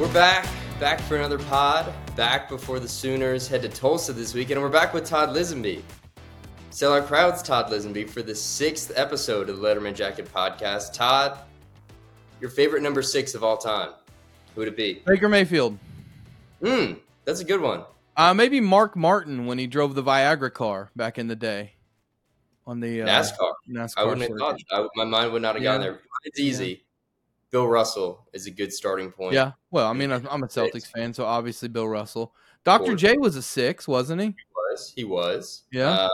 We're back, back for another pod, back before the Sooners head to Tulsa this weekend, and we're back with Todd Lisenbee. Sell our crowds, Todd Lisenbee, for the sixth episode of the Letterman Jacket podcast. Todd, your favorite number six of all time, who would it be? Baker Mayfield. Hmm, that's a good one. Uh, maybe Mark Martin when he drove the Viagra car back in the day on the uh, NASCAR. NASCAR. I wouldn't have thought. I, my mind would not have gone there. It's easy. Bill Russell is a good starting point. Yeah, well, I mean, I'm a Celtics fan, so obviously Bill Russell. Dr. J was a six, wasn't he? He was. He was. Yeah. Uh,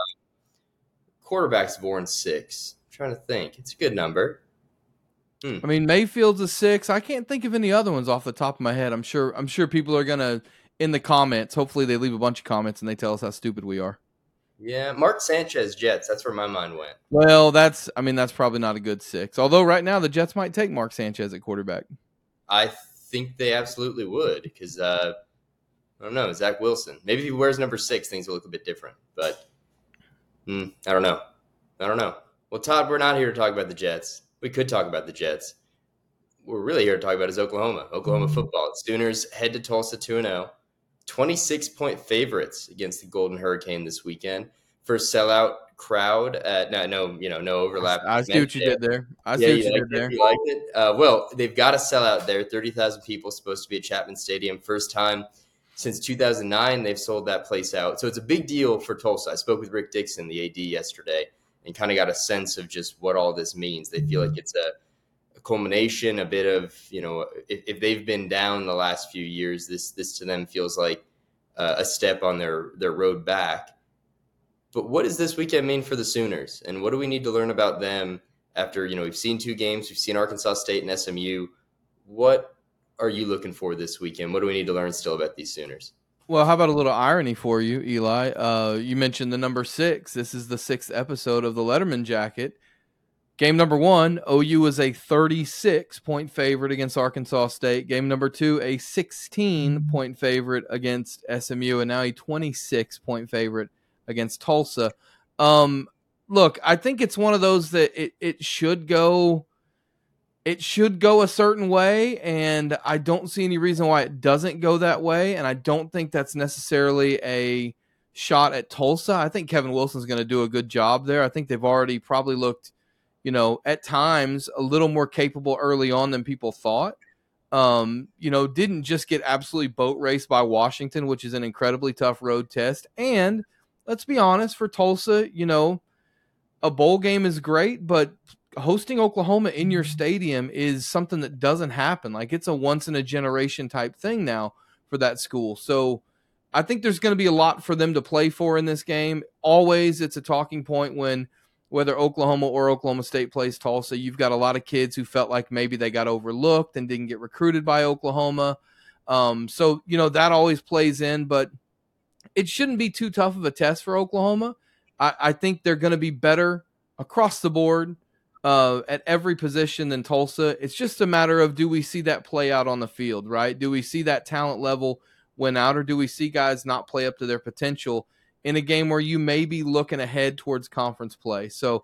quarterbacks born six. I'm trying to think. It's a good number. I mean, Mayfield's a six. I can't think of any other ones off the top of my head. I'm sure. I'm sure people are gonna in the comments. Hopefully, they leave a bunch of comments and they tell us how stupid we are. Yeah, Mark Sanchez Jets. That's where my mind went. Well, that's. I mean, that's probably not a good six. Although right now the Jets might take Mark Sanchez at quarterback. I think they absolutely would because uh, I don't know Zach Wilson. Maybe if he wears number six, things will look a bit different. But hmm, I don't know. I don't know. Well, Todd, we're not here to talk about the Jets. We could talk about the Jets. We're really here to talk about is Oklahoma. Oklahoma football. Sooners head to Tulsa two and zero. 26 point favorites against the Golden Hurricane this weekend for sellout crowd. At, no, no, you know, no overlap. I see what you did there. I see Yeah, what you you did there. You liked it? Uh, well, they've got a sellout there. Thirty thousand people supposed to be at Chapman Stadium. First time since 2009 they've sold that place out. So it's a big deal for Tulsa. I spoke with Rick Dickson, the AD, yesterday, and kind of got a sense of just what all this means. They feel like it's a, a culmination, a bit of you know, if, if they've been down the last few years, this this to them feels like uh, a step on their their road back. But what does this weekend mean for the Sooners, and what do we need to learn about them after you know we've seen two games, we've seen Arkansas State and SMU. What are you looking for this weekend? What do we need to learn still about these Sooners? Well, how about a little irony for you, Eli? Uh, you mentioned the number six. This is the sixth episode of the Letterman Jacket. Game number one, OU was a 36 point favorite against Arkansas State. Game number two, a 16 point favorite against SMU, and now a 26 point favorite against Tulsa. Um, look, I think it's one of those that it, it should go it should go a certain way and i don't see any reason why it doesn't go that way and i don't think that's necessarily a shot at tulsa i think kevin wilson's going to do a good job there i think they've already probably looked you know at times a little more capable early on than people thought um, you know didn't just get absolutely boat raced by washington which is an incredibly tough road test and let's be honest for tulsa you know a bowl game is great but hosting Oklahoma in your stadium is something that doesn't happen. Like it's a once in a generation type thing now for that school. So I think there's going to be a lot for them to play for in this game. Always it's a talking point when whether Oklahoma or Oklahoma State plays Tulsa, you've got a lot of kids who felt like maybe they got overlooked and didn't get recruited by Oklahoma. Um, so, you know, that always plays in, but it shouldn't be too tough of a test for Oklahoma. I, I think they're going to be better across the board uh, at every position than Tulsa. It's just a matter of do we see that play out on the field, right? Do we see that talent level win out, or do we see guys not play up to their potential in a game where you may be looking ahead towards conference play? So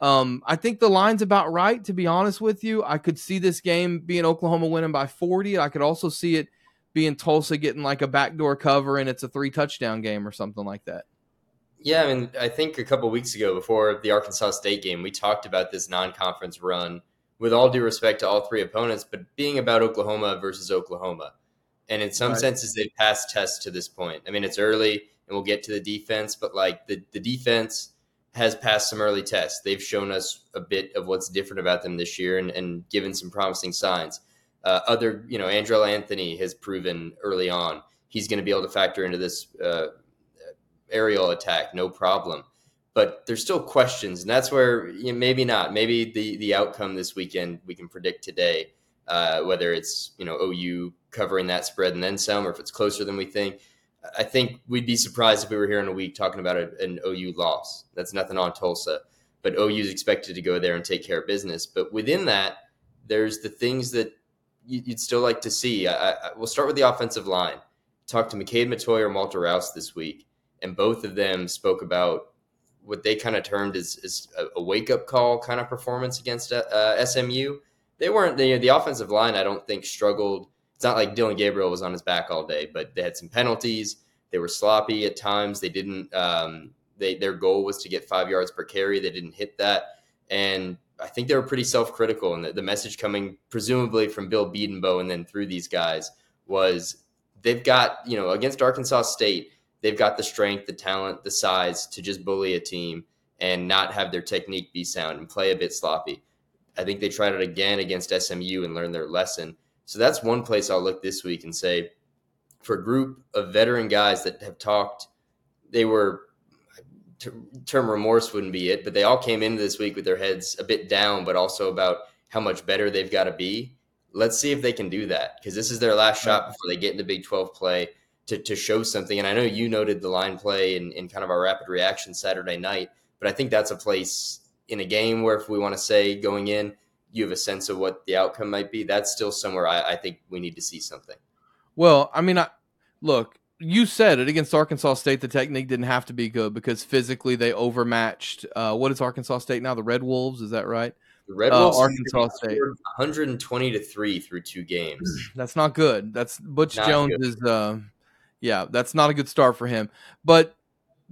um, I think the line's about right, to be honest with you. I could see this game being Oklahoma winning by 40. I could also see it being Tulsa getting like a backdoor cover and it's a three touchdown game or something like that. Yeah, I mean, I think a couple weeks ago, before the Arkansas State game, we talked about this non-conference run. With all due respect to all three opponents, but being about Oklahoma versus Oklahoma, and in some Right. senses, they've passed tests to this point. I mean, it's early, and we'll get to the defense, but like the the defense has passed some early tests. They've shown us a bit of what's different about them this year, and, and given some promising signs. Uh, other, you know, Andrel Anthony has proven early on he's going to be able to factor into this uh, aerial attack, no problem. But there's still questions, and that's where you know, maybe not. Maybe the the outcome this weekend we can predict today, uh, whether it's you know OU covering that spread and then some, or if it's closer than we think. I think we'd be surprised if we were here in a week talking about an OU loss. That's nothing on Tulsa, but OU is expected to go there and take care of business. But within that, there's the things that you- you'd still like to see. I, I, we'll start with the offensive line. Talked to McCade Mettauer or Walter Rouse this week, and both of them spoke about what they kind of termed as, as a, a wake up call kind of performance against uh, SMU. They weren't the the offensive line. I don't think struggled it's not like Dillon Gabriel was on his back all day, but they had some penalties. They were sloppy at times. They didn't. Um, they their goal was to get five yards per carry. They didn't hit that, and I think they were pretty self critical. And the, the message coming presumably from Bill Bedenbaugh and then through these guys was they've got you know against Arkansas State they've got the strength, the talent, the size to just bully a team and not have their technique be sound and play a bit sloppy. I think they tried it again against SMU and learned their lesson. So that's one place I'll look this week and say, for a group of veteran guys that have talked, they were term remorse wouldn't be it, but they all came into this week with their heads a bit down, but also about how much better they've got to be. Let's see if they can do that because this is their last shot before they get into Big 12 play to, to show something. And I know you noted the line play in, in kind of our rapid reaction Saturday night, but I think that's a place in a game where if we want to say going in, you have a sense of what the outcome might be. That's still somewhere I, I think we need to see something. Well, I mean, I, look, you said it against Arkansas State. The technique didn't have to be good because physically they overmatched. Uh, what is Arkansas State now? The Red Wolves, is that right? The Red Wolves, uh, Arkansas State, 120 to three through two games. That's not good. That's Butch not Jones good. is. Uh, yeah, that's not a good start for him. But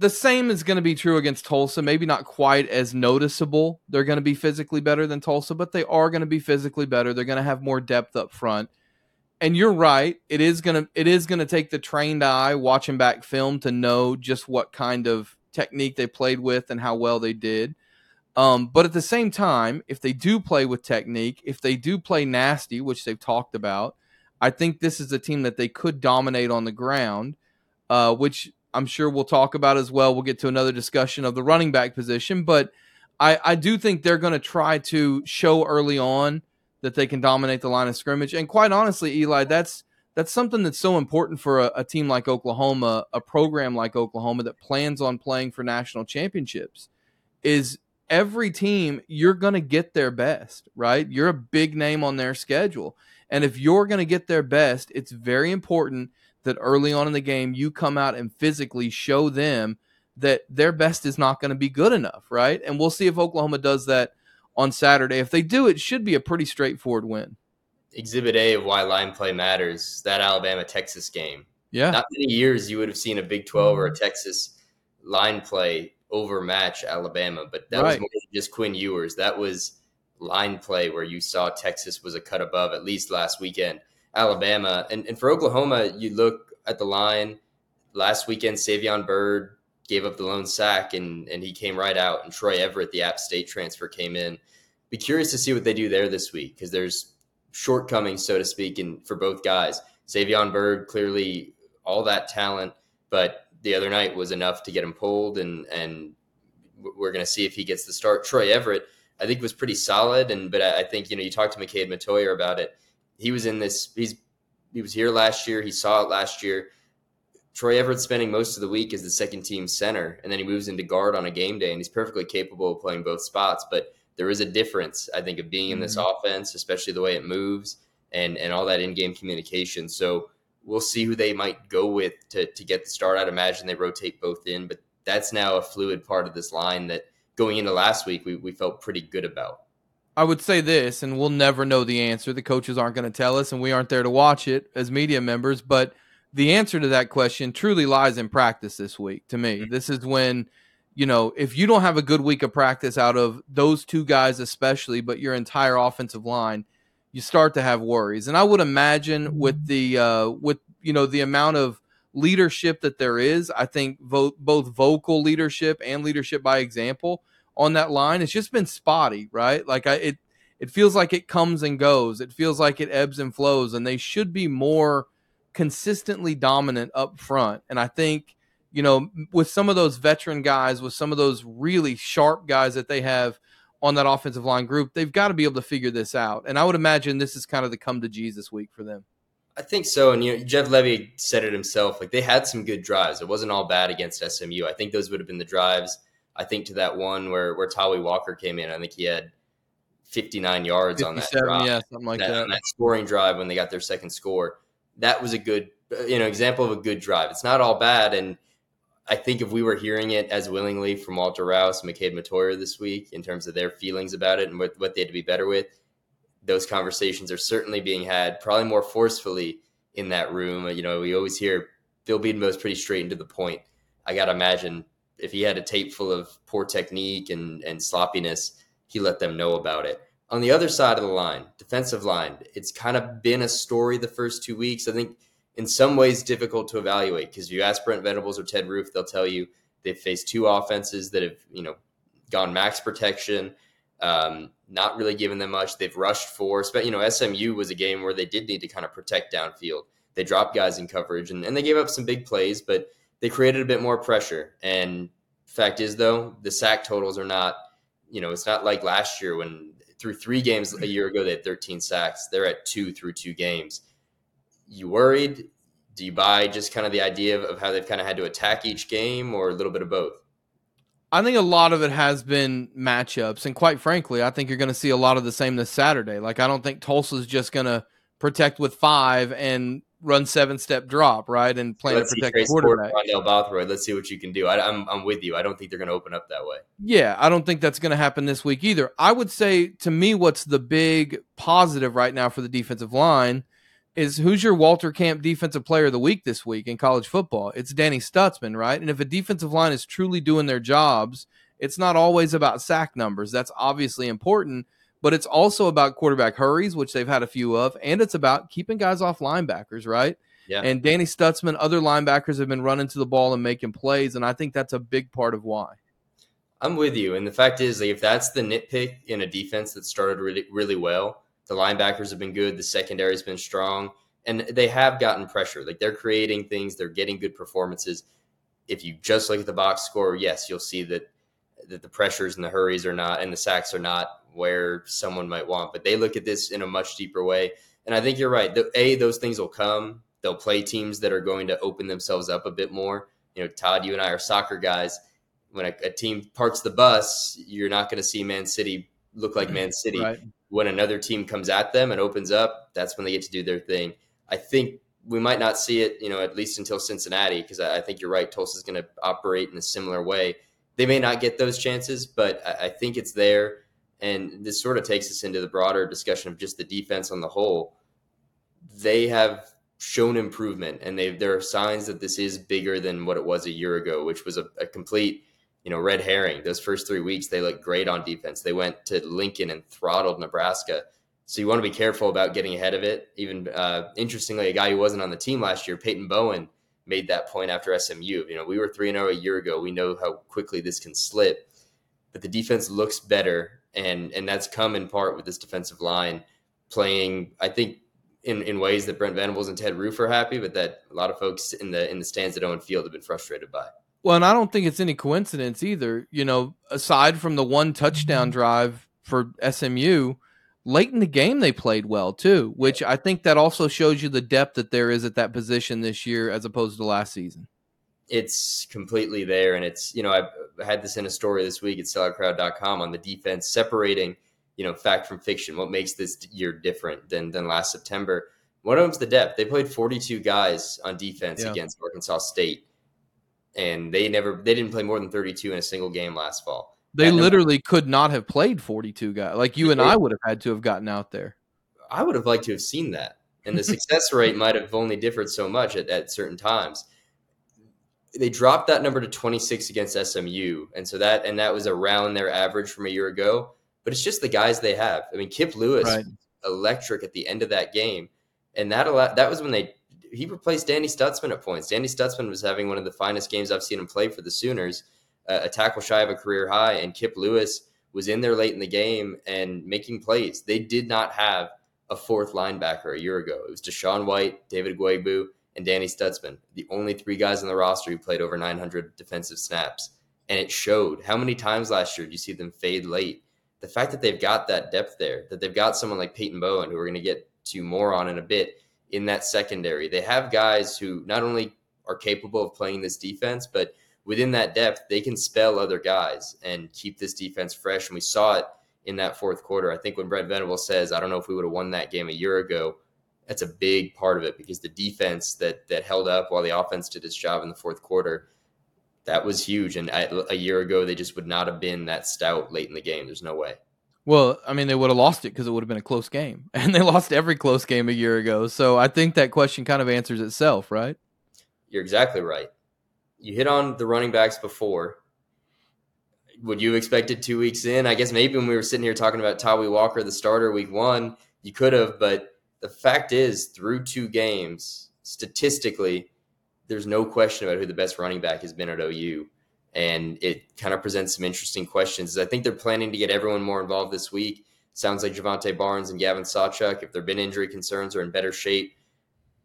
the same is going to be true against Tulsa. Maybe not quite as noticeable. They're going to be physically better than Tulsa, but they are going to be physically better. They're going to have more depth up front. And you're right. It is gonna it is gonna take the trained eye watching back film to know just what kind of technique they played with and how well they did. Um, but at the same time, if they do play with technique, if they do play nasty, which they've talked about, I think this is a team that they could dominate on the ground, uh, which I'm sure we'll talk about as well. We'll get to another discussion of the running back position, but I, I do think they're going to try to show early on that they can dominate the line of scrimmage. And quite honestly, Eli, that's that's something that's so important for a, a team like Oklahoma, a program like Oklahoma that plans on playing for national championships. Is every team you're going to get their best, right? You're a big name on their schedule. And if you're going to get their best, it's very important that early on in the game you come out and physically show them that their best is not going to be good enough, right? And we'll see if Oklahoma does that on Saturday. If they do, it should be a pretty straightforward win. Exhibit A of why line play matters that Alabama Texas game. Yeah. Not many years you would have seen a Big 12 or a Texas line play overmatch Alabama, but that right. was more than just Quinn Ewers. That was line play where you saw Texas was a cut above at least last weekend. Alabama and, and for Oklahoma, you look at the line last weekend. Savion Byrd gave up the lone sack and and he came right out. And Troy Everett, the App State transfer, came in. Be curious to see what they do there this week because there's shortcomings, so to speak, in for both guys. Savion Byrd, clearly all that talent, but the other night was enough to get him pulled, and and we're going to see if he gets the start. Troy Everett I think was pretty solid. And but I think you know you talked to McCade Mettauer about it. He was in this. He's he was here last year. He saw it last year. Troy Everett spending most of the week as the second team center, and then he moves into guard on a game day, and he's perfectly capable of playing both spots. But there is a difference, I think, of being in this mm-hmm. offense, especially the way it moves and and all that in game communication. So we'll see who they might go with to to get the start. I'd imagine they rotate both in, but that's now a fluid part of this line that going into last week, we, we felt pretty good about. I would say this, and we'll never know the answer. The coaches aren't going to tell us, and we aren't there to watch it as media members. But the answer to that question truly lies in practice this week to me. Mm-hmm. This is when, you know, if you don't have a good week of practice out of those two guys, especially, but your entire offensive line, you start to have worries. And I would imagine with the, uh, with, you know, the amount of leadership that there is. I think vo- both vocal leadership and leadership by example on that line. It's just been spotty, right? Like I, it, it feels like it comes and goes. It feels like it ebbs and flows, and they should be more consistently dominant up front. And I think you know with some of those veteran guys, with some of those really sharp guys that they have on that offensive line group, they've got to be able to figure this out. And I would imagine this is kind of the come to Jesus week for them. I think so. And you know, Jeff Lebby said it himself. Like they had some good drives. It wasn't all bad against SMU. I think those would have been the drives. I think to that one where where Tawee Walker came in. I think he had 59 yards on that drive. Yeah, something like that, that. that scoring drive when they got their second score. That was a good, you know, example of a good drive. It's not all bad. And I think if we were hearing it as willingly from Walter Rouse and McCade Mettauer this week in terms of their feelings about it and what, what they had to be better with, those conversations are certainly being had, probably more forcefully in that room. You know, we always hear Bill Bedenbaugh's pretty straight and to the point. I got to imagine if he had a tape full of poor technique and, and sloppiness, he let them know about it. On the other side of the line, defensive line, it's kind of been a story the first two weeks. I think in some ways difficult to evaluate because if you ask Brent Venables or Ted Roof, they'll tell you they've faced two offenses that have, you know, gone max protection, um, not really given them much. They've rushed for, but you know, SMU was a game where they did need to kind of protect downfield. They dropped guys in coverage and, and they gave up some big plays, but they created a bit more pressure. And fact is, though, the sack totals are not, you know, it's not like last year when through three games a year ago they had 13 sacks. They're at two through two games. You worried? Do you buy just kind of the idea of, of how they've kind of had to attack each game, or a little bit of both? I think a lot of it has been matchups, and quite frankly, I think you're going to see a lot of the same this Saturday. Like I don't think Tulsa's just going to protect with five and run seven step drop, right? And plan Let's to protect the quarterback. Rondell Bothroyd. Let's see what you can do. I, am I'm, I'm with you. I don't think they're going to open up that way. Yeah, I don't think that's going to happen this week either. I would say to me, what's the big positive right now for the defensive line is who's your Walter Camp defensive player of the week this week in college football? It's Danny Stutsman, right? And if a defensive line is truly doing their jobs, it's not always about sack numbers. That's obviously important but it's also about quarterback hurries, which they've had a few of, and it's about keeping guys off linebackers, right? Yeah. And Danny Stutsman, other linebackers have been running to the ball and making plays, and I think that's a big part of why. I'm with you, and the fact is, like, if that's the nitpick in a defense that started really, really well, the linebackers have been good, the secondary has been strong, and they have gotten pressure. Like they're creating things, they're getting good performances. If you just look at the box score, yes, you'll see that that the pressures and the hurries are not, and the sacks are not where someone might want. But they look at this in a much deeper way. And I think you're right. The, a, those things will come. They'll play teams that are going to open themselves up a bit more. You know, Todd, you and I are soccer guys. When a, a team parks the bus, you're not going to see Man City look like Man City. Right. When another team comes at them and opens up, that's when they get to do their thing. I think we might not see it, you know, at least until Cincinnati, because I, I, think you're right. Tulsa's going to operate in a similar way. They may not get those chances, but I, I think it's there. And this sort of takes us into the broader discussion of just the defense on the whole. They have shown improvement, and they there are signs that this is bigger than what it was a year ago, which was a, a complete you know red herring. Those first three weeks, they looked great on defense. They went to Lincoln and throttled Nebraska. So you want to be careful about getting ahead of it. Even uh, interestingly, a guy who wasn't on the team last year, Peyton Bowen, made that point after SMU. You know, we were three and zero oh a year ago. We know how quickly this can slip, but the defense looks better and and that's come in part with this defensive line playing. I think in, in ways that Brent Venables and Ted Roof are happy, but that a lot of folks in the in the stands at Owen Field have been frustrated by. Well, and I don't think it's any coincidence either. You know, aside from the one touchdown drive for SMU, late in the game they played well too, which I think that also shows you the depth that there is at that position this year as opposed to last season it's completely there. And it's, you know, I had this in a story this week at selloutcrowd.com on the defense separating, you know, fact from fiction. What makes this year different than, than last September? One of them's the depth. They played 42 guys on defense yeah. against Arkansas State, and they never, they didn't play more than 32 in a single game last fall. They that literally number, could not have played 42 guys. Like you and I would have had to have gotten out there. I would have liked to have seen that. And the success rate might have only differed so much at, at certain times they dropped that number to 26 against SMU, and so that and that was around their average from a year ago. But it's just the guys they have. I mean, Kip Lewis, right. electric at the end of that game, and that allowed, that was when they he replaced Danny Stutsman at points. Danny Stutsman was having one of the finest games I've seen him play for the Sooners, uh, a tackle shy of a career high, and Kip Lewis was in there late in the game and making plays. They did not have a fourth linebacker a year ago. It was DaShaun White, David Ugwoegbu, and Danny Stutsman, the only three guys on the roster who played over 900 defensive snaps. And it showed. How many times last year do you see them fade late? The fact that they've got that depth there, that they've got someone like Peyton Bowen, who we're going to get to more on in a bit, in that secondary. They have guys who not only are capable of playing this defense, but within that depth, they can spell other guys and keep this defense fresh. And we saw it in that fourth quarter. I think when Brent Venable says, I don't know if we would have won that game a year ago, that's a big part of it because the defense that that held up while the offense did its job in the fourth quarter, that was huge. And a year ago, they just would not have been that stout late in the game. There's no way. Well, I mean, they would have lost it because it would have been a close game, and they lost every close game a year ago. So I think that question kind of answers itself, right? You're exactly right. You hit on the running backs before. Would you expect it two weeks in? I guess maybe when we were sitting here talking about Tawee Walker, the starter, week one, you could have. But the fact is, through two games, statistically, there's no question about who the best running back has been at OU and it kind of presents some interesting questions. I think they're planning to get everyone more involved this week. Sounds like Jovantae Barnes and Gavin Sawchuk, if there have been injury concerns, are in better shape.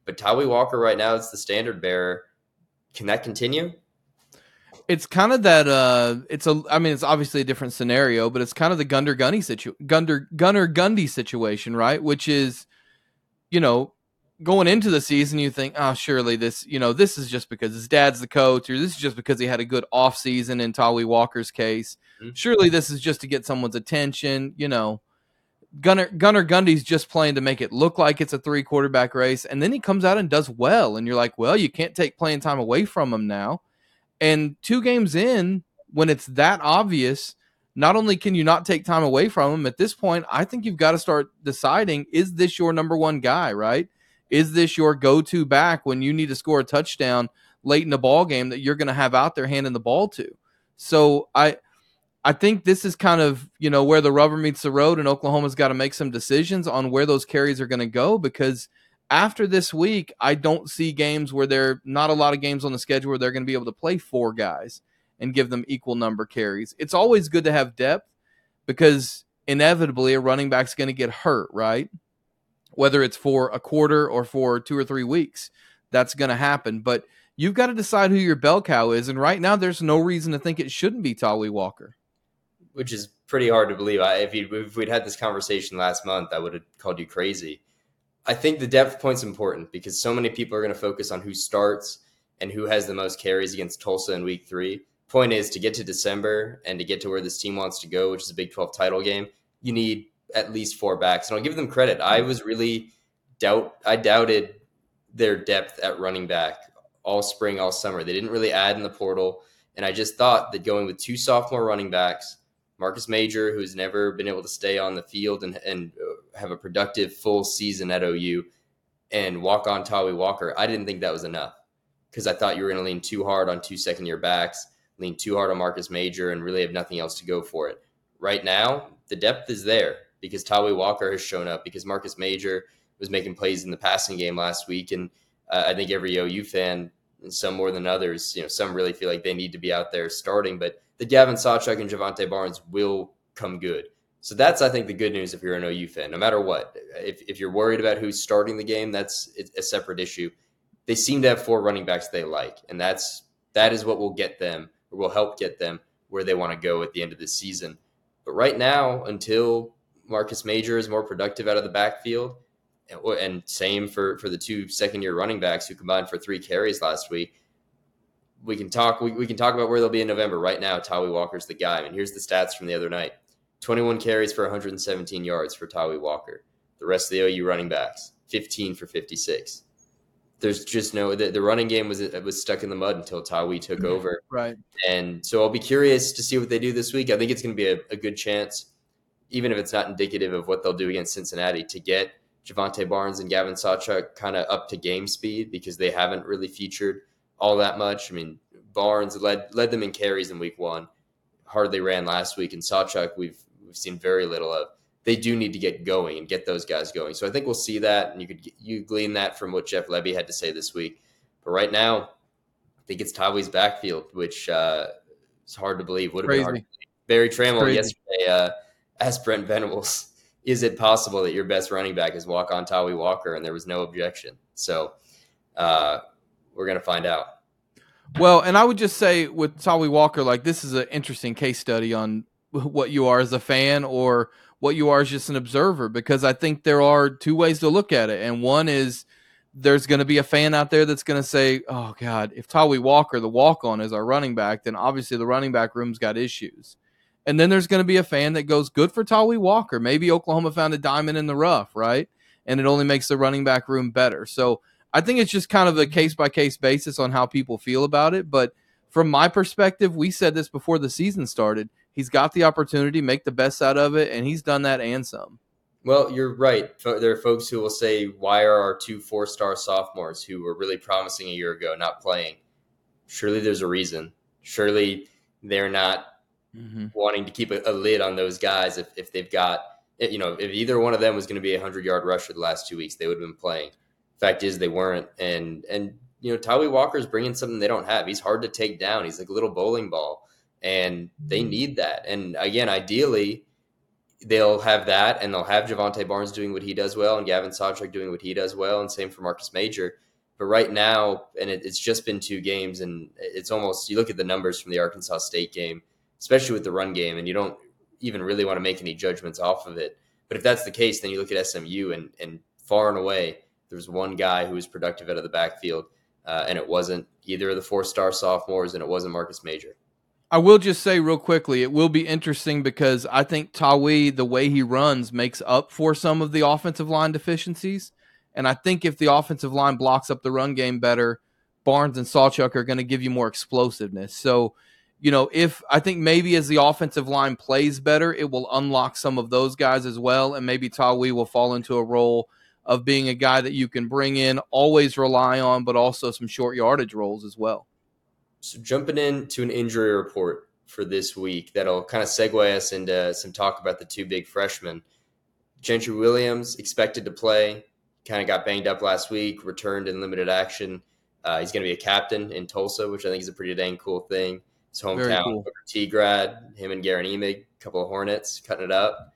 But Tawee Walker right now is the standard bearer. Can that continue? It's kind of that. Uh, it's a. I mean, it's obviously a different scenario, but it's kind of the Gunner Gunny situ Gunner Gundy situation, right? Which is, you know, going into the season, you think, oh, surely this, you know, this is just because his dad's the coach, or this is just because he had a good off season in Tawee Walker's case. Mm-hmm. Surely this is just to get someone's attention, you know. Gunner Gunner Gundy's just playing to make it look like it's a three quarterback race, and then he comes out and does well, and you're like, well, you can't take playing time away from him now. And two games in, when it's that obvious, not only can you not take time away from him at this point, I think you've got to start deciding: is this your number one guy? Right? Is this your go-to back when you need to score a touchdown late in the ball game that you're going to have out there handing the ball to? So I I think this is kind of, you know, where the rubber meets the road and Oklahoma's got to make some decisions on where those carries are going to go because after this week, I don't see games where there not a lot of games on the schedule where they're going to be able to play four guys and give them equal number carries. It's always good to have depth because inevitably a running back's going to get hurt, right? whether it's for a quarter or for two or three weeks. That's going to happen. But you've got to decide who your bell cow is. And right now, there's no reason to think it shouldn't be Tawee Walker. Which is pretty hard to believe. I, if, if we'd had this conversation last month, I would have called you crazy. I think the depth point's important because so many people are going to focus on who starts and who has the most carries against Tulsa in week three. Point is to get to December and to get to where this team wants to go, which is a Big 12 title game, you need at least four backs, and I'll give them credit. I was really doubt I doubted their depth at running back all spring, all summer. They didn't really add in the portal, and I just thought that going with two sophomore running backs, Marcus Major, who's never been able to stay on the field and, and have a productive full season at OU, and walk on Tawee Walker, I didn't think that was enough because I thought you were going to lean too hard on two second year backs, lean too hard on Marcus Major, and really have nothing else to go for it. Right now, the depth is there because Tawee Walker has shown up, because Marcus Major was making plays in the passing game last week. And uh, I think every OU fan, some more than others, you know, some really feel like they need to be out there starting, but the Gavin Sawchuk and Jovantae Barnes will come good. So that's, I think, the good news if you're an OU fan, no matter what. If, if you're worried about who's starting the game, that's a separate issue. They seem to have four running backs they like, and that's that is what will get them or will help get them where they want to go at the end of the season. But right now, until Marcus Major is more productive out of the backfield. And same for, for the two second year running backs who combined for three carries last week. We can talk we, we can talk about where they'll be in November. Right now, Tawee Walker's the guy. I mean, here's the stats from the other night. 21 carries for 117 yards for Tawee Walker. The rest of the OU running backs, 15 for 56. There's just no the, the running game was was stuck in the mud until Tawee took over. Right. And so I'll be curious to see what they do this week. I think it's going to be a, a good chance even if it's not indicative of what they'll do against Cincinnati, to get Jovantae Barnes and Gavin Sawchuk kind of up to game speed because they haven't really featured all that much. I mean, Barnes led led them in carries in week one, hardly ran last week, and Sawchuk we've we've seen very little of. They do need to get going and get those guys going. So I think we'll see that, and you could you glean that from what Jeff Lebby had to say this week. But right now, I think it's Tawee's backfield, which uh, is hard to believe. Would have been hard. Barry Trammell yesterday. Uh, asked Brent Venables, is it possible that your best running back is walk on Tawee Walker? And there was no objection. So uh, we're going to find out. Well, and I would just say with Tawee Walker, like this is an interesting case study on what you are as a fan or what you are as just an observer, because I think there are two ways to look at it. And one is there's going to be a fan out there that's going to say, oh, God, if Tawee Walker, the walk on, is our running back, then obviously the running back room's got issues. And then there's going to be a fan that goes, good for Tawee Walker. Maybe Oklahoma found a diamond in the rough, right? And it only makes the running back room better. So I think it's just kind of a case by case basis on how people feel about it. But from my perspective, we said this before the season started. He's got the opportunity, make the best out of it, and he's done that and some. Well, you're right. There are folks who will say, why are our two four star sophomores who were really promising a year ago not playing? Surely there's a reason. Surely they're not mm-hmm. wanting to keep a, a, lid on those guys if, if they've got, you know, if either one of them was going to be a 100 yard rusher the last two weeks, they would have been playing. Fact is, they weren't. And, and, you know, Tawee Walker's bringing something they don't have. He's hard to take down. He's like a little bowling ball, and they mm-hmm. need that. And again, ideally, they'll have that, and they'll have Jovantae Barnes doing what he does well, and Gavin Sawchuk doing what he does well, and same for Marcus Major. But right now, and it, it's just been two games, and it's almost you look at the numbers from the Arkansas State game, especially with the run game, and you don't even really want to make any judgments off of it. But if that's the case, then you look at SMU, and and far and away, there's one guy who was productive out of the backfield, uh, and it wasn't either of the four star sophomores, and it wasn't Marcus Major. I will just say real quickly, it will be interesting because I think Tawee, the way he runs, makes up for some of the offensive line deficiencies. And I think if the offensive line blocks up the run game better, Barnes and Sawchuk are going to give you more explosiveness. So, you know, if I think maybe as the offensive line plays better, it will unlock some of those guys as well. And maybe Tawee will fall into a role of being a guy that you can bring in, always rely on, but also some short yardage roles as well. So jumping into an injury report for this week that'll kind of segue us into some talk about the two big freshmen. Gentry Williams expected to play, kind of got banged up last week, returned in limited action. Uh, he's going to be a captain in Tulsa, which I think is a pretty dang cool thing. His hometown, cool. T grad, him and Garen Emig, a couple of Hornets, cutting it up.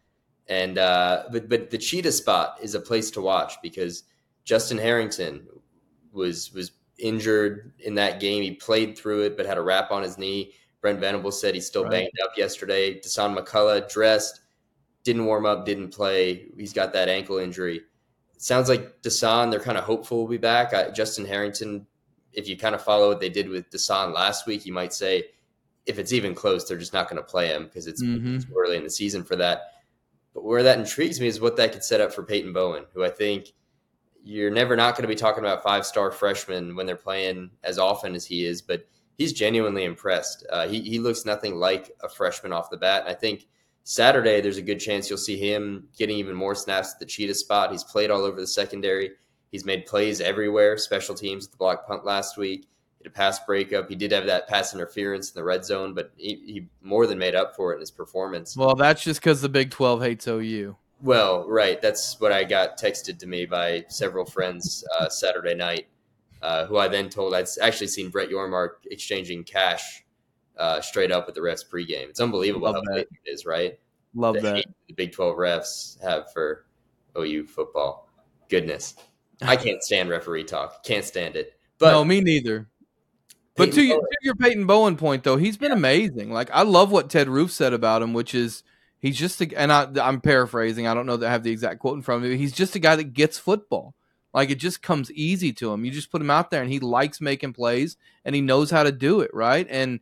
And uh, but but the cheetah spot is a place to watch because Justin Harrington was was injured in that game. He played through it, but had a wrap on his knee. Brent Venable said he's still right. banged up yesterday. Dasan McCullough dressed, didn't warm up, didn't play. He's got that ankle injury. It sounds like Dasan, they're kind of hopeful will be back. I, Justin Harrington, if you kind of follow what they did with Dasan last week, you might say if it's even close, they're just not going to play him because it's, mm-hmm. it's early in the season for that. But where that intrigues me is what that could set up for Peyton Bowen, who I think – you're never not going to be talking about five star freshmen when they're playing as often as he is, but he's genuinely impressed. Uh, he, he looks nothing like a freshman off the bat. And I think Saturday, there's a good chance you'll see him getting even more snaps at the cheetah spot. He's played all over the secondary. He's made plays everywhere, special teams, at the block punt last week, a pass breakup. He did have that pass interference in the red zone, but he, he more than made up for it in his performance. Well, that's just because the Big 12 hates OU. Well, right. That's what I got texted to me by several friends uh, Saturday night, uh, who I then told I'd actually seen Brett Yormark exchanging cash uh, straight up at the refs pregame. It's unbelievable Love how big it is, right? Love the that. The Big 12 refs have for OU football. Goodness. I can't stand referee talk. Can't stand it. But No, me neither. But to, to, your Peyton Bowen point, though, he's been amazing. Like I love what Ted Roof said about him, which is He's just a, and I, I'm paraphrasing. I don't know that I have the exact quote in front of me. He's just a guy that gets football. Like it just comes easy to him. You just put him out there, and he likes making plays, and he knows how to do it right. And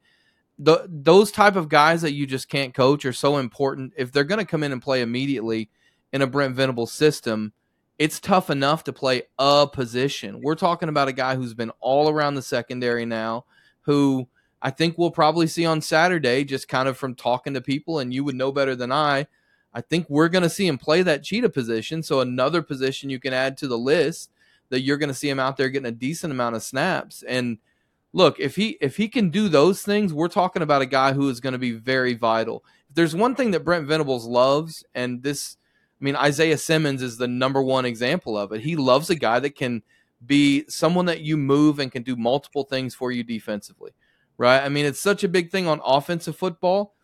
the those type of guys that you just can't coach are so important. If they're going to come in and play immediately in a Brent Venable system, it's tough enough to play a position. We're talking about a guy who's been all around the secondary now, who I think we'll probably see on Saturday, just kind of from talking to people, and you would know better than I. I think we're going to see him play that cheetah position. So another position you can add to the list that you're going to see him out there getting a decent amount of snaps. And look, if he if he can do those things, we're talking about a guy who is going to be very vital. If there's one thing that Brent Venables loves, and this, I mean, Isaiah Simmons is the number one example of it. He loves a guy that can be someone that you move and can do multiple things for you defensively right? I mean, it's such a big thing on offensive football.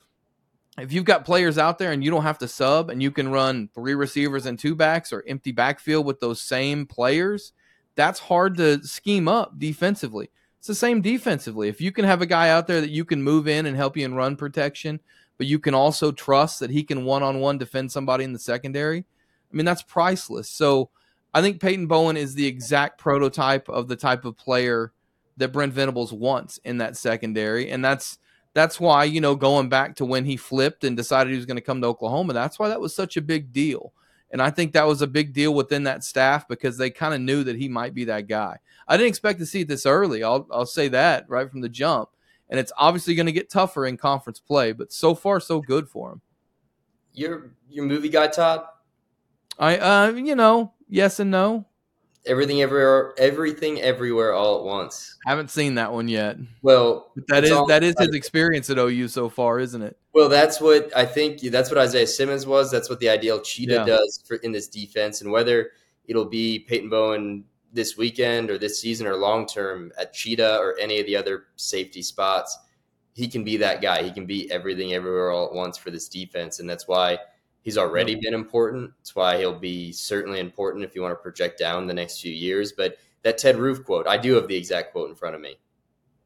If you've got players out there and you don't have to sub and you can run three receivers and two backs or empty backfield with those same players, that's hard to scheme up defensively. It's the same defensively. If you can have a guy out there that you can move in and help you in run protection, but you can also trust that he can one on one defend somebody in the secondary, I mean, that's priceless. So I think Peyton Bowen is the exact prototype of the type of player that Brent Venables wants in that secondary, and that's that's why you know going back to when he flipped and decided he was going to come to Oklahoma. That's why that was such a big deal, and I think that was a big deal within that staff because they kind of knew that he might be that guy. I didn't expect to see it this early. I'll I'll say that right from the jump. and it's obviously going to get tougher in conference play. But so far, so good for him. Your your movie guy, Todd. I uh, you know, yes and no. Everything everywhere, everything everywhere, all at once. Haven't seen that one yet. Well, but that is that is his experience at OU so far, isn't it? Well, that's what I think. That's what Isaiah Simmons was. That's what the ideal cheetah yeah. does for, in this defense, and whether it'll be Peyton Bowen this weekend or this season or long term at cheetah or any of the other safety spots, he can be that guy. He can be everything everywhere all at once for this defense, and that's why He's already been important. That's why he'll be certainly important if you want to project down the next few years. But that Ted Roof quote, I do have the exact quote in front of me.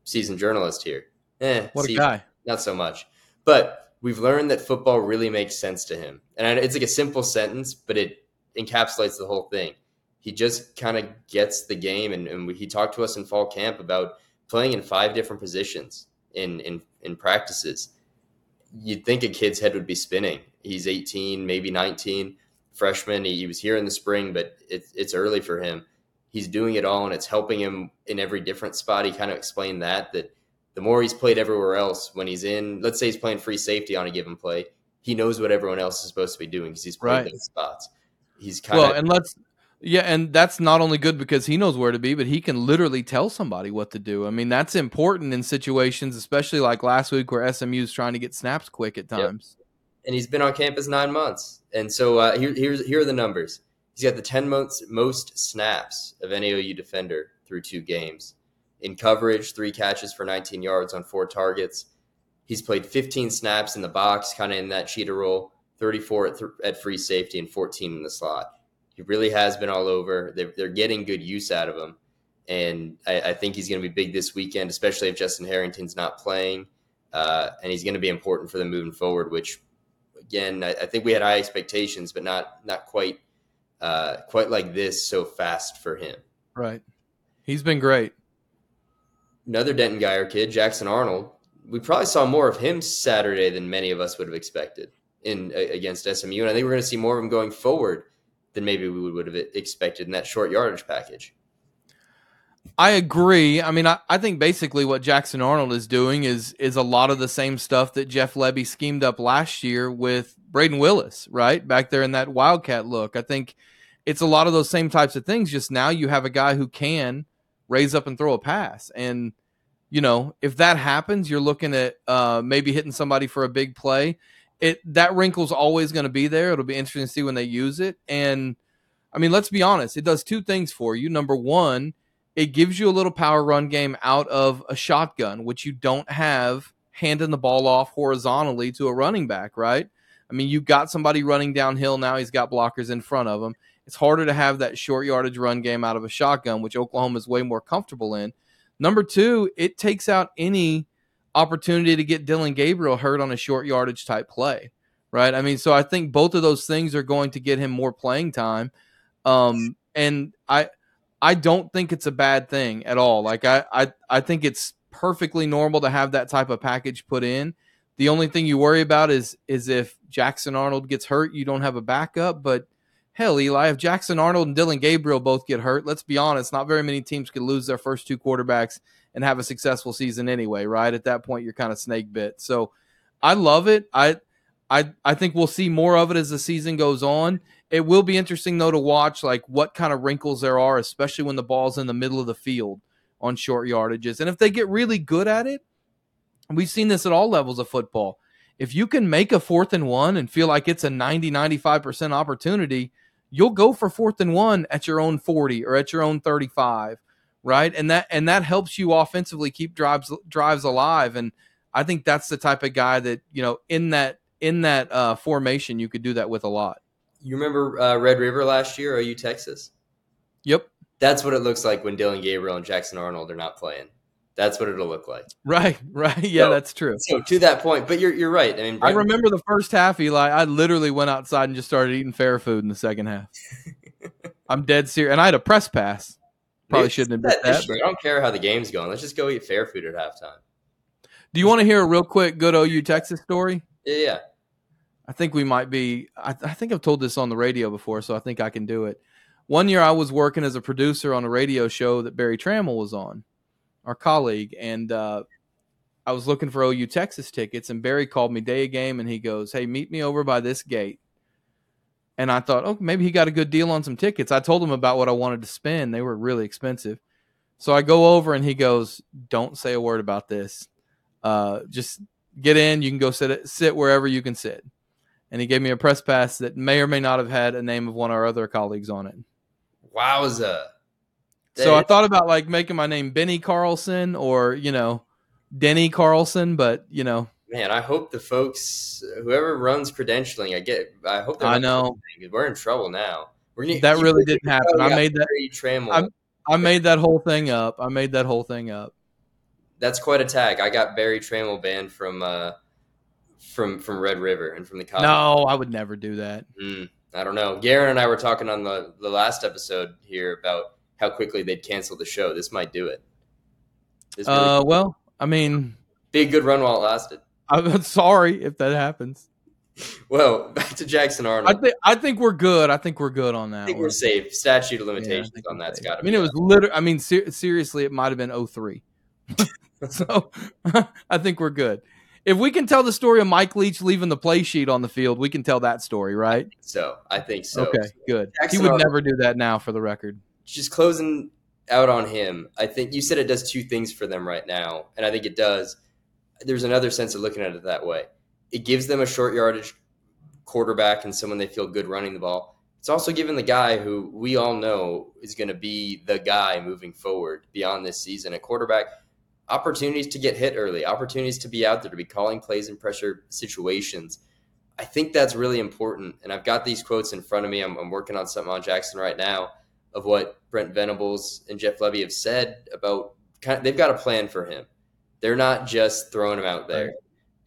Seasoned journalist here. Eh, what a guy. Not so much. But we've learned that football really makes sense to him. And it's like a simple sentence, but it encapsulates the whole thing. He just kind of gets the game. And, and he talked to us in fall camp about playing in five different positions in, in, in practices. You'd think a kid's head would be spinning He's 18, maybe 19, freshman. He, he was here in the spring, but it, it's early for him. He's doing it all, and it's helping him in every different spot. He kind of explained that that the more he's played everywhere else, when he's in, let's say he's playing free safety on a given play, he knows what everyone else is supposed to be doing because he's played right. those spots. He's kind well, of and let's yeah, and that's not only good because he knows where to be, but he can literally tell somebody what to do. I mean, that's important in situations, especially like last week where SMU is trying to get snaps quick at times and he's been on campus nine months. And so uh, here, here are the numbers. He's got the ten most most snaps of any OU defender through two games. In coverage, three catches for 19 yards on four targets. He's played 15 snaps in the box, kind of in that cheetah role. 34 at, th- at, free safety and 14 in the slot. He really has been all over. They're, they're getting good use out of him. And I, I think he's going to be big this weekend, especially if Justin Harrington's not playing. Uh, and he's going to be important for them moving forward, which again, I, I think we had high expectations, but not not quite uh, quite like this so fast for him. Right. He's been great. Another Denton Guyer kid, Jackson Arnold. We probably saw more of him Saturday than many of us would have expected in against SMU, and I think we're going to see more of him going forward than maybe we would have expected in that short yardage package. I agree. I mean, I, I think basically what Jackson Arnold is doing is is a lot of the same stuff that Jeff Lebby schemed up last year with Brayden Willis, right? Back there in that Wildcat look. I think it's a lot of those same types of things. Just now you have a guy who can raise up and throw a pass. And, you know, if that happens, you're looking at uh, maybe hitting somebody for a big play. It that wrinkle's always going to be there. It'll be interesting to see when they use it. And I mean, let's be honest, it does two things for you. Number one, it gives you a little power run game out of a shotgun, which you don't have handing the ball off horizontally to a running back, right? I mean, you've got somebody running downhill now, he's got blockers in front of him. It's harder to have that short yardage run game out of a shotgun, which Oklahoma is way more comfortable in. Number two, it takes out any opportunity to get Dillon Gabriel hurt on a short yardage type play, right? I mean, so I think both of those things are going to get him more playing time. Um, and I, I don't think it's a bad thing at all. Like I, I, I think it's perfectly normal to have that type of package put in. The only thing you worry about is is if Jackson Arnold gets hurt, you don't have a backup. But hell, Eli, if Jackson Arnold and Dillon Gabriel both get hurt, let's be honest, not very many teams could lose their first two quarterbacks and have a successful season anyway, right? At that point, you're kind of snake bit. So I love it. I I I think we'll see more of it as the season goes on. It will be interesting though to watch like what kind of wrinkles there are, especially when the ball's in the middle of the field on short yardages. And if they get really good at it, we've seen this at all levels of football. If you can make a fourth and one and feel like it's a 90, 95% opportunity, you'll go for fourth and one at your own 40 or at your own 35, right? And that and that helps you offensively keep drives drives alive. And I think that's the type of guy that, you know, in that in that uh, formation, you could do that with a lot you remember uh, Red River last year, OU Texas? Yep. That's what it looks like when Dillon Gabriel and Jackson Arnold are not playing. That's what it'll look like. Right, right. Yeah, so, that's true. So to that point, but you're you're right. I mean, Brent, I remember the first half, Eli. I literally went outside and just started eating fair food in the second half. I'm dead serious, and I had a press pass. Probably shouldn't have that. that I don't care how the game's going. Let's just go eat fair food at halftime. Do you want to hear a real quick good OU Texas story? Yeah, yeah. I think we might be. I, I, think I've told this on the radio before, so I think I can do it. One year, I was working as a producer on a radio show that Barry Trammell was on, our colleague, and uh, I was looking for OU Texas tickets, and Barry called me day of game, and he goes, "Hey, meet me over by this gate." And I thought, oh, maybe he got a good deal on some tickets. I told him about what I wanted to spend; they were really expensive. So I go over, and he goes, "Don't say a word about this. Uh, just get in. You can go sit sit wherever you can sit." And he gave me a press pass that may or may not have had a name of one of our other colleagues on it. Wowza! So I thought about like making my name Benny Carlson or you know Denny Carlson, but you know, man, I hope the folks, whoever runs credentialing, I get, I hope. I know we're in trouble now. We're gonna, that really didn't happen. I made that. I, I made that whole thing up. I made that whole thing up. That's quite a tag. I got Barry Tramel banned from uh, from from Red River and from the college. No, I would never do that. Mm, I don't know. Garen and I were talking on the the last episode here about how quickly they'd cancel the show. This might do it. Really uh, well, I mean, be a good run while it lasted. I'm sorry if that happens. Well, back to Jackson Arnold. I think I think we're good. I think we're good on that. I think one. we're safe. Statute of limitations yeah, on that's got to. I mean, it was literally. I mean, ser- seriously, it might have been 03. so I think we're good. If we can tell the story of Mike Leach leaving the play sheet on the field, we can tell that story, right? So I think so. Okay, good. Jackson he would never do that now, for the record. Just closing out on him. I think you said it does two things for them right now, and I think it does. There's another sense of looking at it that way. It gives them a short yardage quarterback and someone they feel good running the ball. It's also given the guy who we all know is going to be the guy moving forward beyond this season, a quarterback opportunities to get hit early, opportunities to be out there, to be calling plays in pressure situations. I think that's really important. And I've got these quotes in front of me. I'm, I'm working on something on Jackson right now of what Brent Venables and Jeff Lebby have said about kind of, they've got a plan for him. They're not just throwing him out there. Right.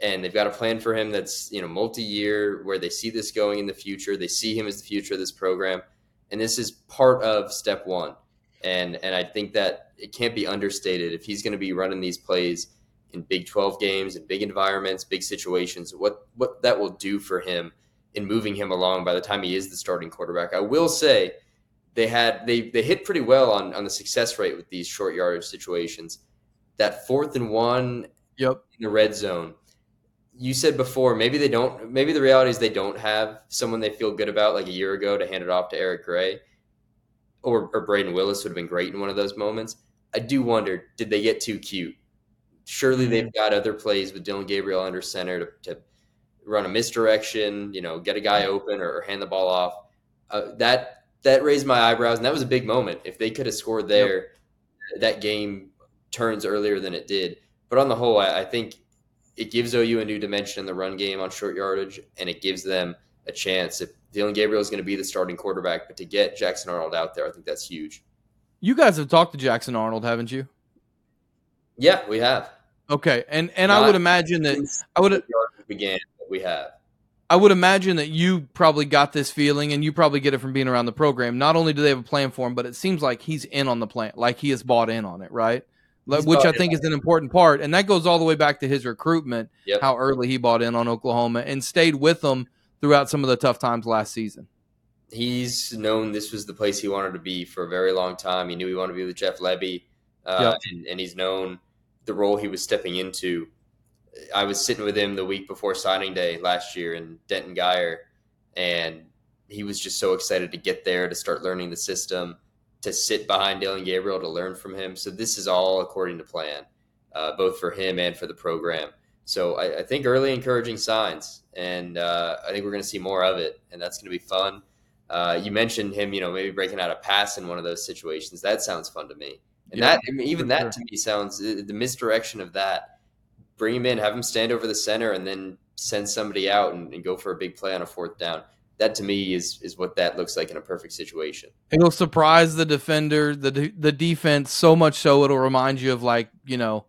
And they've got a plan for him that's, you know, multi-year where they see this going in the future. They see him as the future of this program. And this is part of step one. And and I think that it can't be understated if he's going to be running these plays in Big 12 games and big environments, big situations, what what that will do for him in moving him along by the time he is the starting quarterback. I will say they had they they hit pretty well on on the success rate with these short yardage situations. That fourth and one yep. in the red zone. You said before maybe they don't maybe the reality is they don't have someone they feel good about like a year ago to hand it off to Eric Gray. Or, or Brayden Willis would have been great in one of those moments. I do wonder, did they get too cute? Surely they've mm-hmm. got other plays with Dillon Gabriel under center to, to run a misdirection, you know, get a guy open or, or hand the ball off. Uh, that that raised my eyebrows, and that was a big moment. If they could have scored there, yep. that game turns earlier than it did. But on the whole, I, I, think it gives OU a new dimension in the run game on short yardage, and it gives them a chance. If Dillon Gabriel is going to be the starting quarterback, but to get Jackson Arnold out there, I think that's huge. You guys have talked to Jackson Arnold, haven't you? Yeah, we have. Okay, and and Not I would imagine that I would began. We have. I would imagine that you probably got this feeling, and you probably get it from being around the program. Not only do they have a plan for him, but it seems like he's in on the plan, like he has bought in on it, right? He's Which I think is an important part, and that goes all the way back to his recruitment. Yep. How early he bought in on Oklahoma and stayed with them throughout some of the tough times last season. He's known this was the place he wanted to be for a very long time. He knew he wanted to be with Jeff Lebby, uh, yep. and, and he's known the role he was stepping into I was sitting with him the week before signing day last year in Denton Guyer, and he was just so excited to get there to start learning the system, to sit behind Dillon Gabriel to learn from him. So this is all according to plan, uh, both for him and for the program. So I, I think early encouraging signs, and uh, I think we're going to see more of it, and that's going to be fun. Uh, you mentioned him, you know, maybe breaking out a pass in one of those situations. That sounds fun to me, and yeah, that I mean, even that sure. to me sounds the misdirection of that bring him in, have him stand over the center, and then send somebody out and, and, go for a big play on a fourth down. That to me is is what that looks like in a perfect situation. It'll surprise the defender, the the defense so much so it'll remind you of like you know,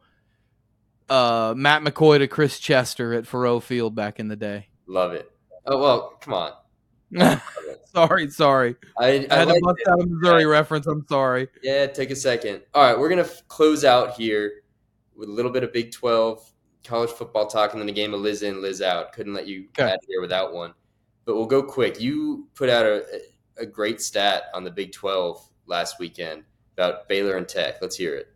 uh, Matt McCoy to Chris Chester at Faurot Field back in the day. Love it. Oh well, come on. sorry, sorry. I, I, I had to bust out a Missouri reference. I'm sorry. Yeah, take a second. All right, we're gonna f- close out here with a little bit of Big Twelve college football talk and then a game of Lis in, Lis out. Couldn't let you okay. here without one. But we'll go quick. You put out a, a great stat on the Big 12 last weekend about Baylor and Tech. Let's hear it.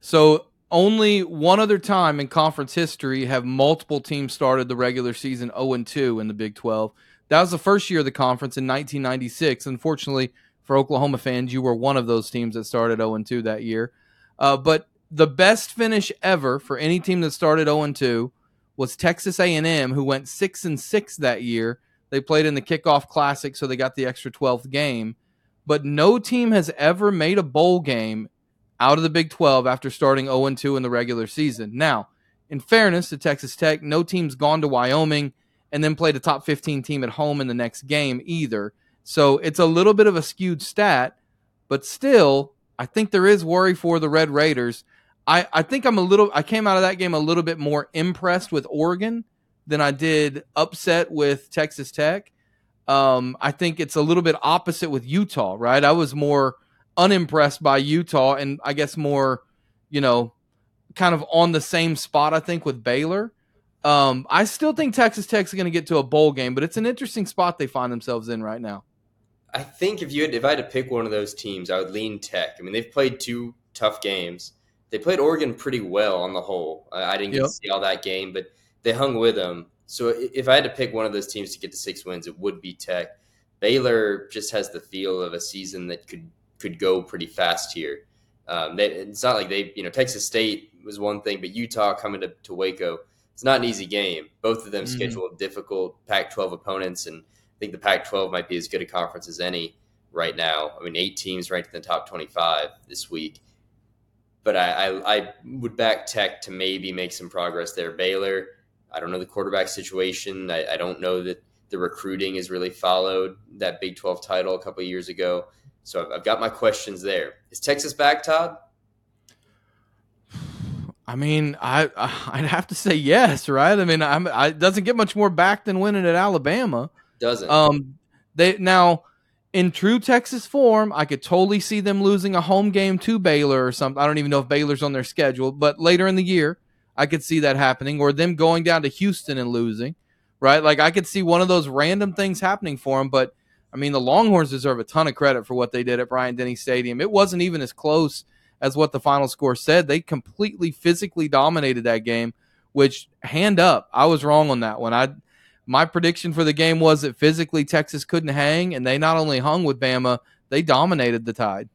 So only one other time in conference history have multiple teams started the regular season 0 and 2 in the Big 12. That was the first year of the conference in 1996. Unfortunately, for Oklahoma fans, you were one of those teams that started 0 and 2 that year. Uh, but the best finish ever for any team that started 0 and 2 was Texas A&M, who went 6 and 6 that year. They played in the kickoff classic, so they got the extra 12th game. But no team has ever made a bowl game out of the Big 12 after starting 0 2 in the regular season. Now, in fairness to Texas Tech, no team's gone to Wyoming and then played a top 15 team at home in the next game either. So it's a little bit of a skewed stat, but still, I think there is worry for the Red Raiders. I, I think I'm a little, I came out of that game a little bit more impressed with Oregon than I did upset with Texas Tech. Um, I think it's a little bit opposite with Utah, right? I was more unimpressed by Utah and I guess more, you know, kind of on the same spot, I think, with Baylor. Um, I still think Texas Tech's going to get to a bowl game, but it's an interesting spot they find themselves in right now. I think if you had, if I had to pick one of those teams, I would lean Tech. I mean, they've played two tough games. They played Oregon pretty well on the whole. I, I didn't get yep. to see all that game, but they hung with them. So if I had to pick one of those teams to get to six wins, it would be Tech. Baylor just has the feel of a season that could could go pretty fast here. Um, they, it's not like they, you know, Texas State was one thing, but Utah coming to, to Waco, it's not an easy game. Both of them mm-hmm. scheduled difficult Pac-12 opponents, and I think the Pac-12 might be as good a conference as any right now. I mean, eight teams ranked in the top 25 this week. But I, I, I would back Tech to maybe make some progress there. Baylor, I don't know the quarterback situation. I, I don't know that the recruiting has really followed that Big 12 title a couple years ago. So I've, got my questions there. Is Texas back, Todd? I mean, I I'd have to say yes, right? I mean, I'm, I doesn't get much more back than winning at Alabama. Doesn't. Um, they now in true Texas form, I could totally see them losing a home game to Baylor or something. I don't even know if Baylor's on their schedule, but later in the year, I could see that happening, or them going down to Houston and losing, right? Like I could see one of those random things happening for them, but I mean, the Longhorns deserve a ton of credit for what they did at Bryant Denny Stadium. It wasn't even as close as what the final score said. They completely physically dominated that game, which hand up, I was wrong on that one. I my prediction for the game was that physically Texas couldn't hang, and they not only hung with Bama, they dominated the Tide.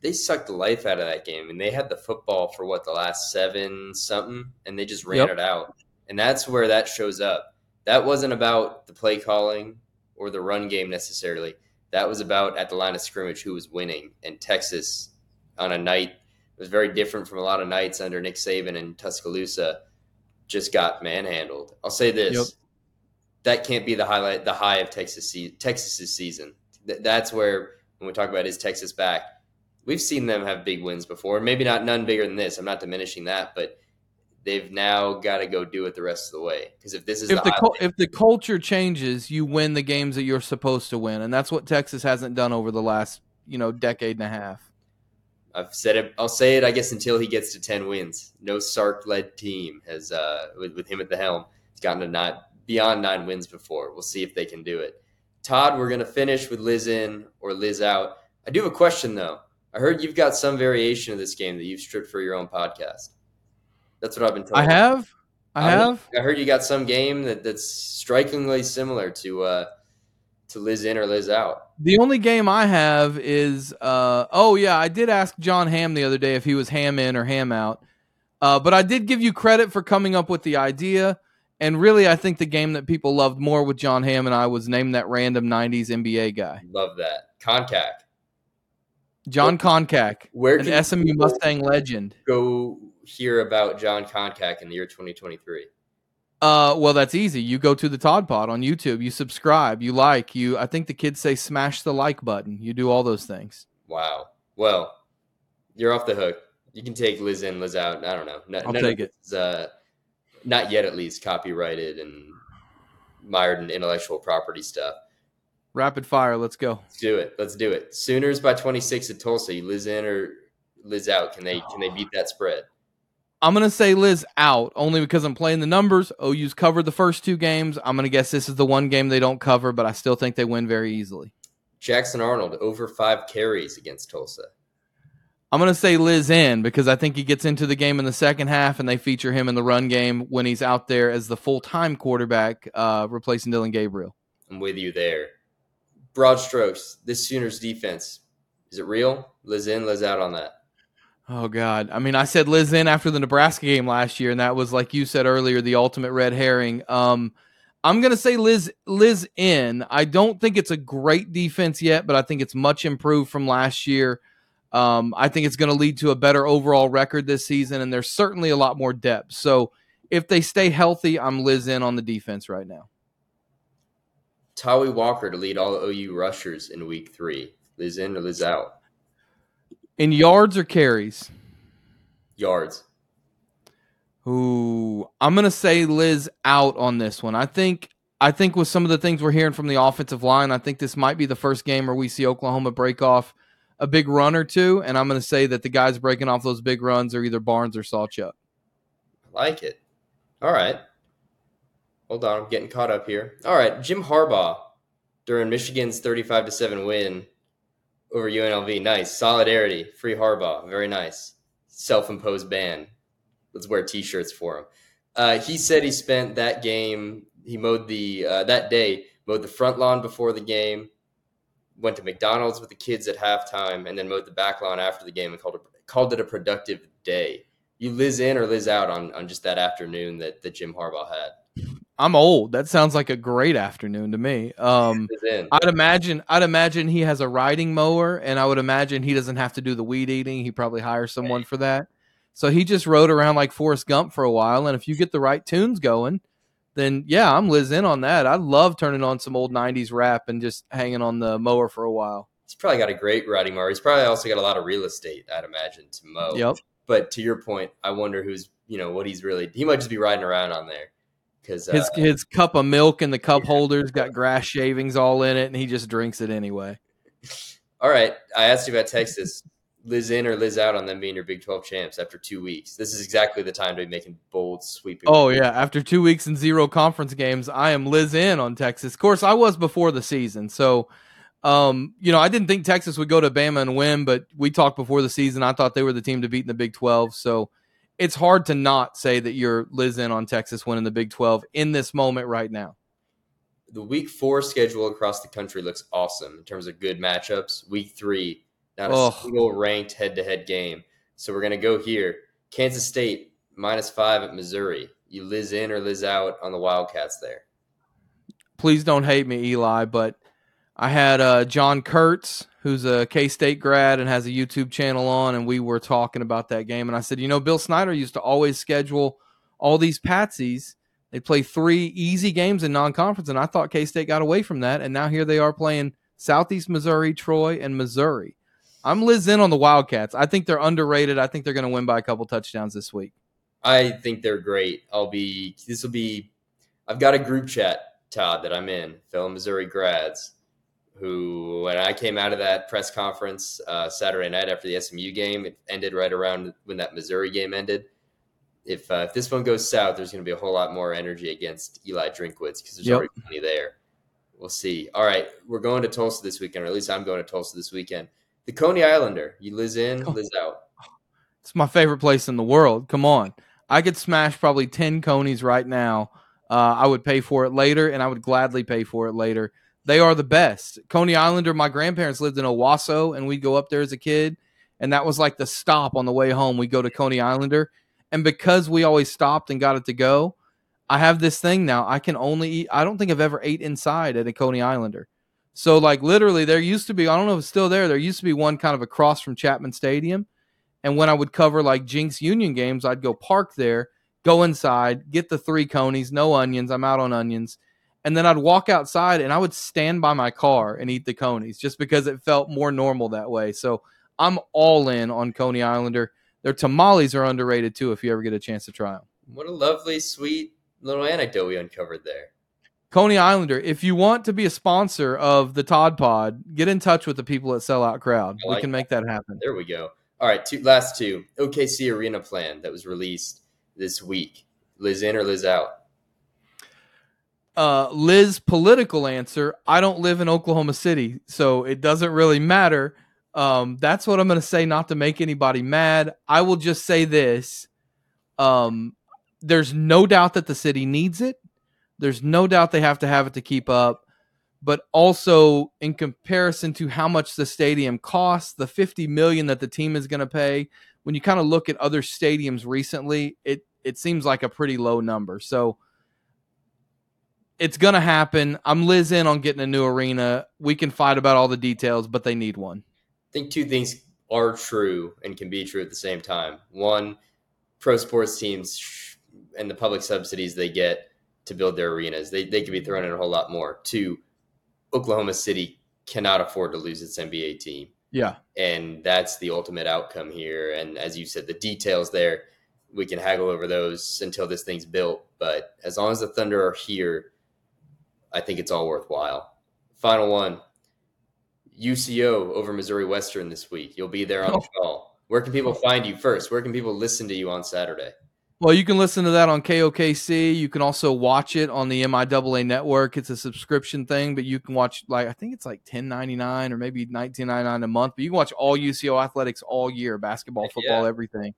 They sucked the life out of that game, and they had the football for what the last seven something, and they just ran yep. it out. And that's where that shows up. That wasn't about the play calling or the run game necessarily. That was about at the line of scrimmage who was winning. And Texas, on a night, it was very different from a lot of nights under Nick Saban and Tuscaloosa, just got manhandled. I'll say this: yep. that can't be the highlight, the high of Texas Texas's season. That's where when we talk about is Texas back, we've seen them have big wins before. Maybe not none bigger than this. I'm not diminishing that, but they've now got to go do it the rest of the way. Because if this is if the, the if the culture changes, you win the games that you're supposed to win, and that's what Texas hasn't done over the last you know decade and a half. I've said it. I'll say it. I guess until he gets to ten wins, no Sark-led team has uh, with, with him at the helm has gotten to not beyond nine wins before. We'll see if they can do it. Todd, we're gonna finish with Lis in or Lis out. I do have a question though. I heard you've got some variation of this game that you've stripped for your own podcast. That's what I've been told. I have. I, I have. I heard you got some game that, that's strikingly similar to uh, to Lis in or Lis out. The only game I have is uh, oh yeah, I did ask John Ham the other day if he was ham in or ham out. Uh, but I did give you credit for coming up with the idea. And really, I think the game that people loved more with John Ham and I was named that random '90s NBA guy. Love that Koncak. John Koncak, where an SMU Mustang legend. Go hear about John Koncak in the year 2023? Uh, well, that's easy. You go to the Todd Pod on YouTube. You subscribe. You like. You. I think the kids say smash the like button. You do all those things. Wow. Well, you're off the hook. You can take Lis in, Lis out. I don't know. I'll take it. Uh, not yet, at least, copyrighted and mired in intellectual property stuff. Rapid fire. Let's go. Let's do it. Let's do it. Sooners by 26 at Tulsa. You Lis in or Lis out? Can they can they beat that spread? I'm gonna say Lis out only because I'm playing the numbers. OU's covered the first two games. I'm gonna guess this is the one game they don't cover, but I still think they win very easily. Jackson Arnold over five carries against Tulsa. I'm going to say Lis in because I think he gets into the game in the second half and they feature him in the run game when he's out there as the full time quarterback, uh, replacing Dillon Gabriel. I'm with you there. Broad strokes, this Sooners defense, is it real? Lis in, Lis out on that. Oh God! I mean, I said Lis in after the Nebraska game last year, and that was like you said earlier, the ultimate red herring. Um, I'm gonna say Lis Lis in. I don't think it's a great defense yet, but I think it's much improved from last year. Um, I think it's going to lead to a better overall record this season, and there's certainly a lot more depth. So if they stay healthy, I'm Lis in on the defense right now. Tawee Walker to lead all OU rushers in week three. Lis in or Lis out? In yards or carries? Yards. Ooh, I'm gonna say Lis out on this one. I think I think with some of the things we're hearing from the offensive line, I think this might be the first game where we see Oklahoma break off a big run or two, and I'm gonna say that the guys breaking off those big runs are either Barnes or Sawchuk. I like it. All right. Hold on, I'm getting caught up here. All right, Jim Harbaugh during Michigan's 35 to 7 win over UNLV. Nice. Solidarity. Free Harbaugh. Very nice. Self imposed ban. Let's wear t shirts for him. Uh, he said he spent that game, he mowed the, uh, that day, mowed the front lawn before the game, went to McDonald's with the kids at halftime, and then mowed the back lawn after the game and called it, called it a productive day. You Lis in or Lis out on, on just that afternoon that, that Jim Harbaugh had? I'm old. That sounds like a great afternoon to me. Um, I'd imagine I'd imagine he has a riding mower, and I would imagine he doesn't have to do the weed eating. He probably hires someone for that. So he just rode around like Forrest Gump for a while, and if you get the right tunes going, then yeah, I'm Lis in on that. I love turning on some old '90s rap and just hanging on the mower for a while. He's probably got a great riding mower. He's probably also got a lot of real estate, I'd imagine, to mow. Yep. But to your point, I wonder who's you know what he's really. He might just be riding around on there because his uh, his cup of milk and the cup holders got grass shavings all in it, and he just drinks it anyway. All right, I asked you about Texas. Lis in or Lis out on them being your Big Twelve champs after two weeks. This is exactly the time to be making bold, sweeping. Oh yeah, after two weeks and zero conference games, I am Lis in on Texas. Of course, I was before the season, so um, you know I didn't think Texas would go to Bama and win, but we talked before the season. I thought they were the team to beat in the Big Twelve, so it's hard to not say that you're Lis in on Texas winning the Big 12 in this moment right now. The week four schedule across the country looks awesome in terms of good matchups. Week three, not a oh. single ranked head to head game. So we're going to go here. Kansas State minus five at Missouri. You Lis in or Lis out on the Wildcats there? Please don't hate me, Eli, but I had uh, John Kurtz, who's a K State grad and has a YouTube channel on, and we were talking about that game. And I said, you know, Bill Snyder used to always schedule all these patsies. They play three easy games in non conference, and I thought K State got away from that. And now here they are playing Southeast Missouri, Troy, and Missouri. I'm Lis in on the Wildcats. I think they're underrated. I think they're going to win by a couple touchdowns this week. I think they're great. I'll be, this will be, I've got a group chat, Todd, that I'm in, fellow Missouri grads who, when I came out of that press conference uh, Saturday night after the SMU game, it ended right around when that Missouri game ended. If uh, if this one goes south, there's going to be a whole lot more energy against Eli Drinkwitz because there's yep. already money there. We'll see. All right, we're going to Tulsa this weekend, or at least I'm going to Tulsa this weekend. The Coney Islander. You Lis in, Lis out. It's my favorite place in the world. Come on, I could smash probably ten conies right now. Uh, I would pay for it later, and I would gladly pay for it later. They are the best. Coney Islander, my grandparents lived in Owasso, and we'd go up there as a kid, and that was like the stop on the way home. We'd go to Coney Islander. And because we always stopped and got it to go, I have this thing now. I can only eat, I don't think I've ever ate inside at a Coney Islander. So, like, literally, there used to be, I don't know if it's still there, there used to be one kind of across from Chapman Stadium. And when I would cover like Jenks Union games, I'd go park there, go inside, get the three conies, no onions. I'm out on onions and then I'd walk outside and I would stand by my car and eat the conies just because it felt more normal that way. So I'm all in on Coney Islander. Their tamales are underrated too if you ever get a chance to try them. What a lovely, sweet little anecdote we uncovered there. Coney Islander, if you want to be a sponsor of the Todd Pod, get in touch with the people at Sellout Crowd. Like we can make that happen. There we go. All right, two, last two. OKC Arena Plan that was released this week. Lis in or Lis out? Uh, Liz political answer, I don't live in Oklahoma City, so it doesn't really matter. Um, that's what I'm going to say, not to make anybody mad. I will just say this. Um, there's no doubt that the city needs it. There's no doubt they have to have it to keep up. But also, in comparison to how much the stadium costs, the 50 million that the team is going to pay, when you kind of look at other stadiums recently, it it seems like a pretty low number. So it's going to happen. I'm Lis in on getting a new arena. We can fight about all the details, but they need one. I think two things are true and can be true at the same time. One, pro sports teams and the public subsidies they get to build their arenas, they, they could be throwing in a whole lot more. Two, Oklahoma City cannot afford to lose its NBA team. Yeah. And that's the ultimate outcome here. And as you said, the details there, we can haggle over those until this thing's built. But as long as the Thunder are here, I think it's all worthwhile. Final one UCO over Missouri Western this week. You'll be there on oh. the call. Where can people find you first? Where can people listen to you on Saturday? Well, you can listen to that on KOKC. You can also watch it on the MIAA network. It's a subscription thing, but you can watch like I think it's like ten ninety nine or maybe nineteen ninety nine a month. But you can watch all UCO athletics all year, basketball, football, yeah. everything,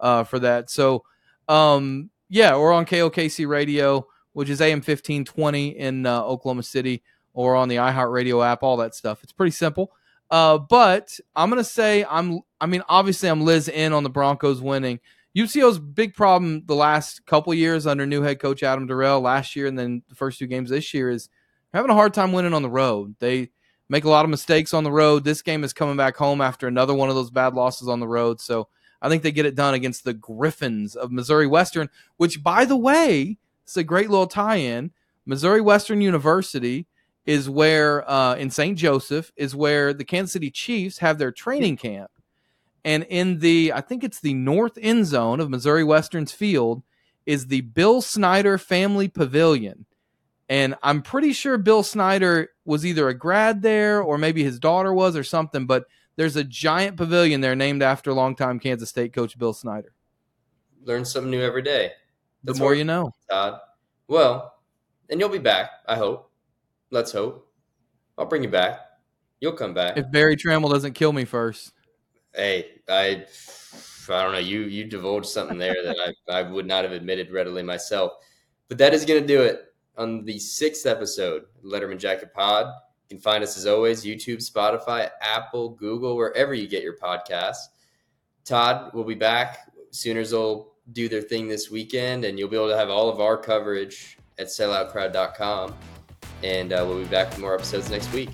uh, for that. So, um, yeah, or on KOKC radio, which is AM fifteen twenty in uh, Oklahoma City, or on the iHeartRadio app, all that stuff. It's pretty simple. Uh, but I'm gonna say I'm. I mean, obviously, I'm Lis in on the Broncos winning. UCO's big problem the last couple years under new head coach Adam Dorrell last year and then the first two games this year is having a hard time winning on the road. They make a lot of mistakes on the road. This game is coming back home after another one of those bad losses on the road. So I think they get it done against the Griffins of Missouri Western, which, by the way, it's a great little tie in. Missouri Western University is where, uh, in St. Joseph, is where the Kansas City Chiefs have their training camp. And in the, I think it's the north end zone of Missouri Western's field, is the Bill Snyder Family Pavilion. And I'm pretty sure Bill Snyder was either a grad there or maybe his daughter was or something, but there's a giant pavilion there named after longtime Kansas State coach Bill Snyder. Learn something new every day. That's the more you know. Todd. Well, and you'll be back, I hope. Let's hope. I'll bring you back. You'll come back. If Barry Tramel doesn't kill me first. Hey, I I don't know. You you divulged something there that I, I would not have admitted readily myself. But that is going to do it on the sixth episode Letterman Jacket Pod. You can find us as always YouTube, Spotify, Apple, Google, wherever you get your podcasts. Todd will be back. Sooners will do their thing this weekend, and you'll be able to have all of our coverage at selloutcrowd.com. And uh, we'll be back with more episodes next week.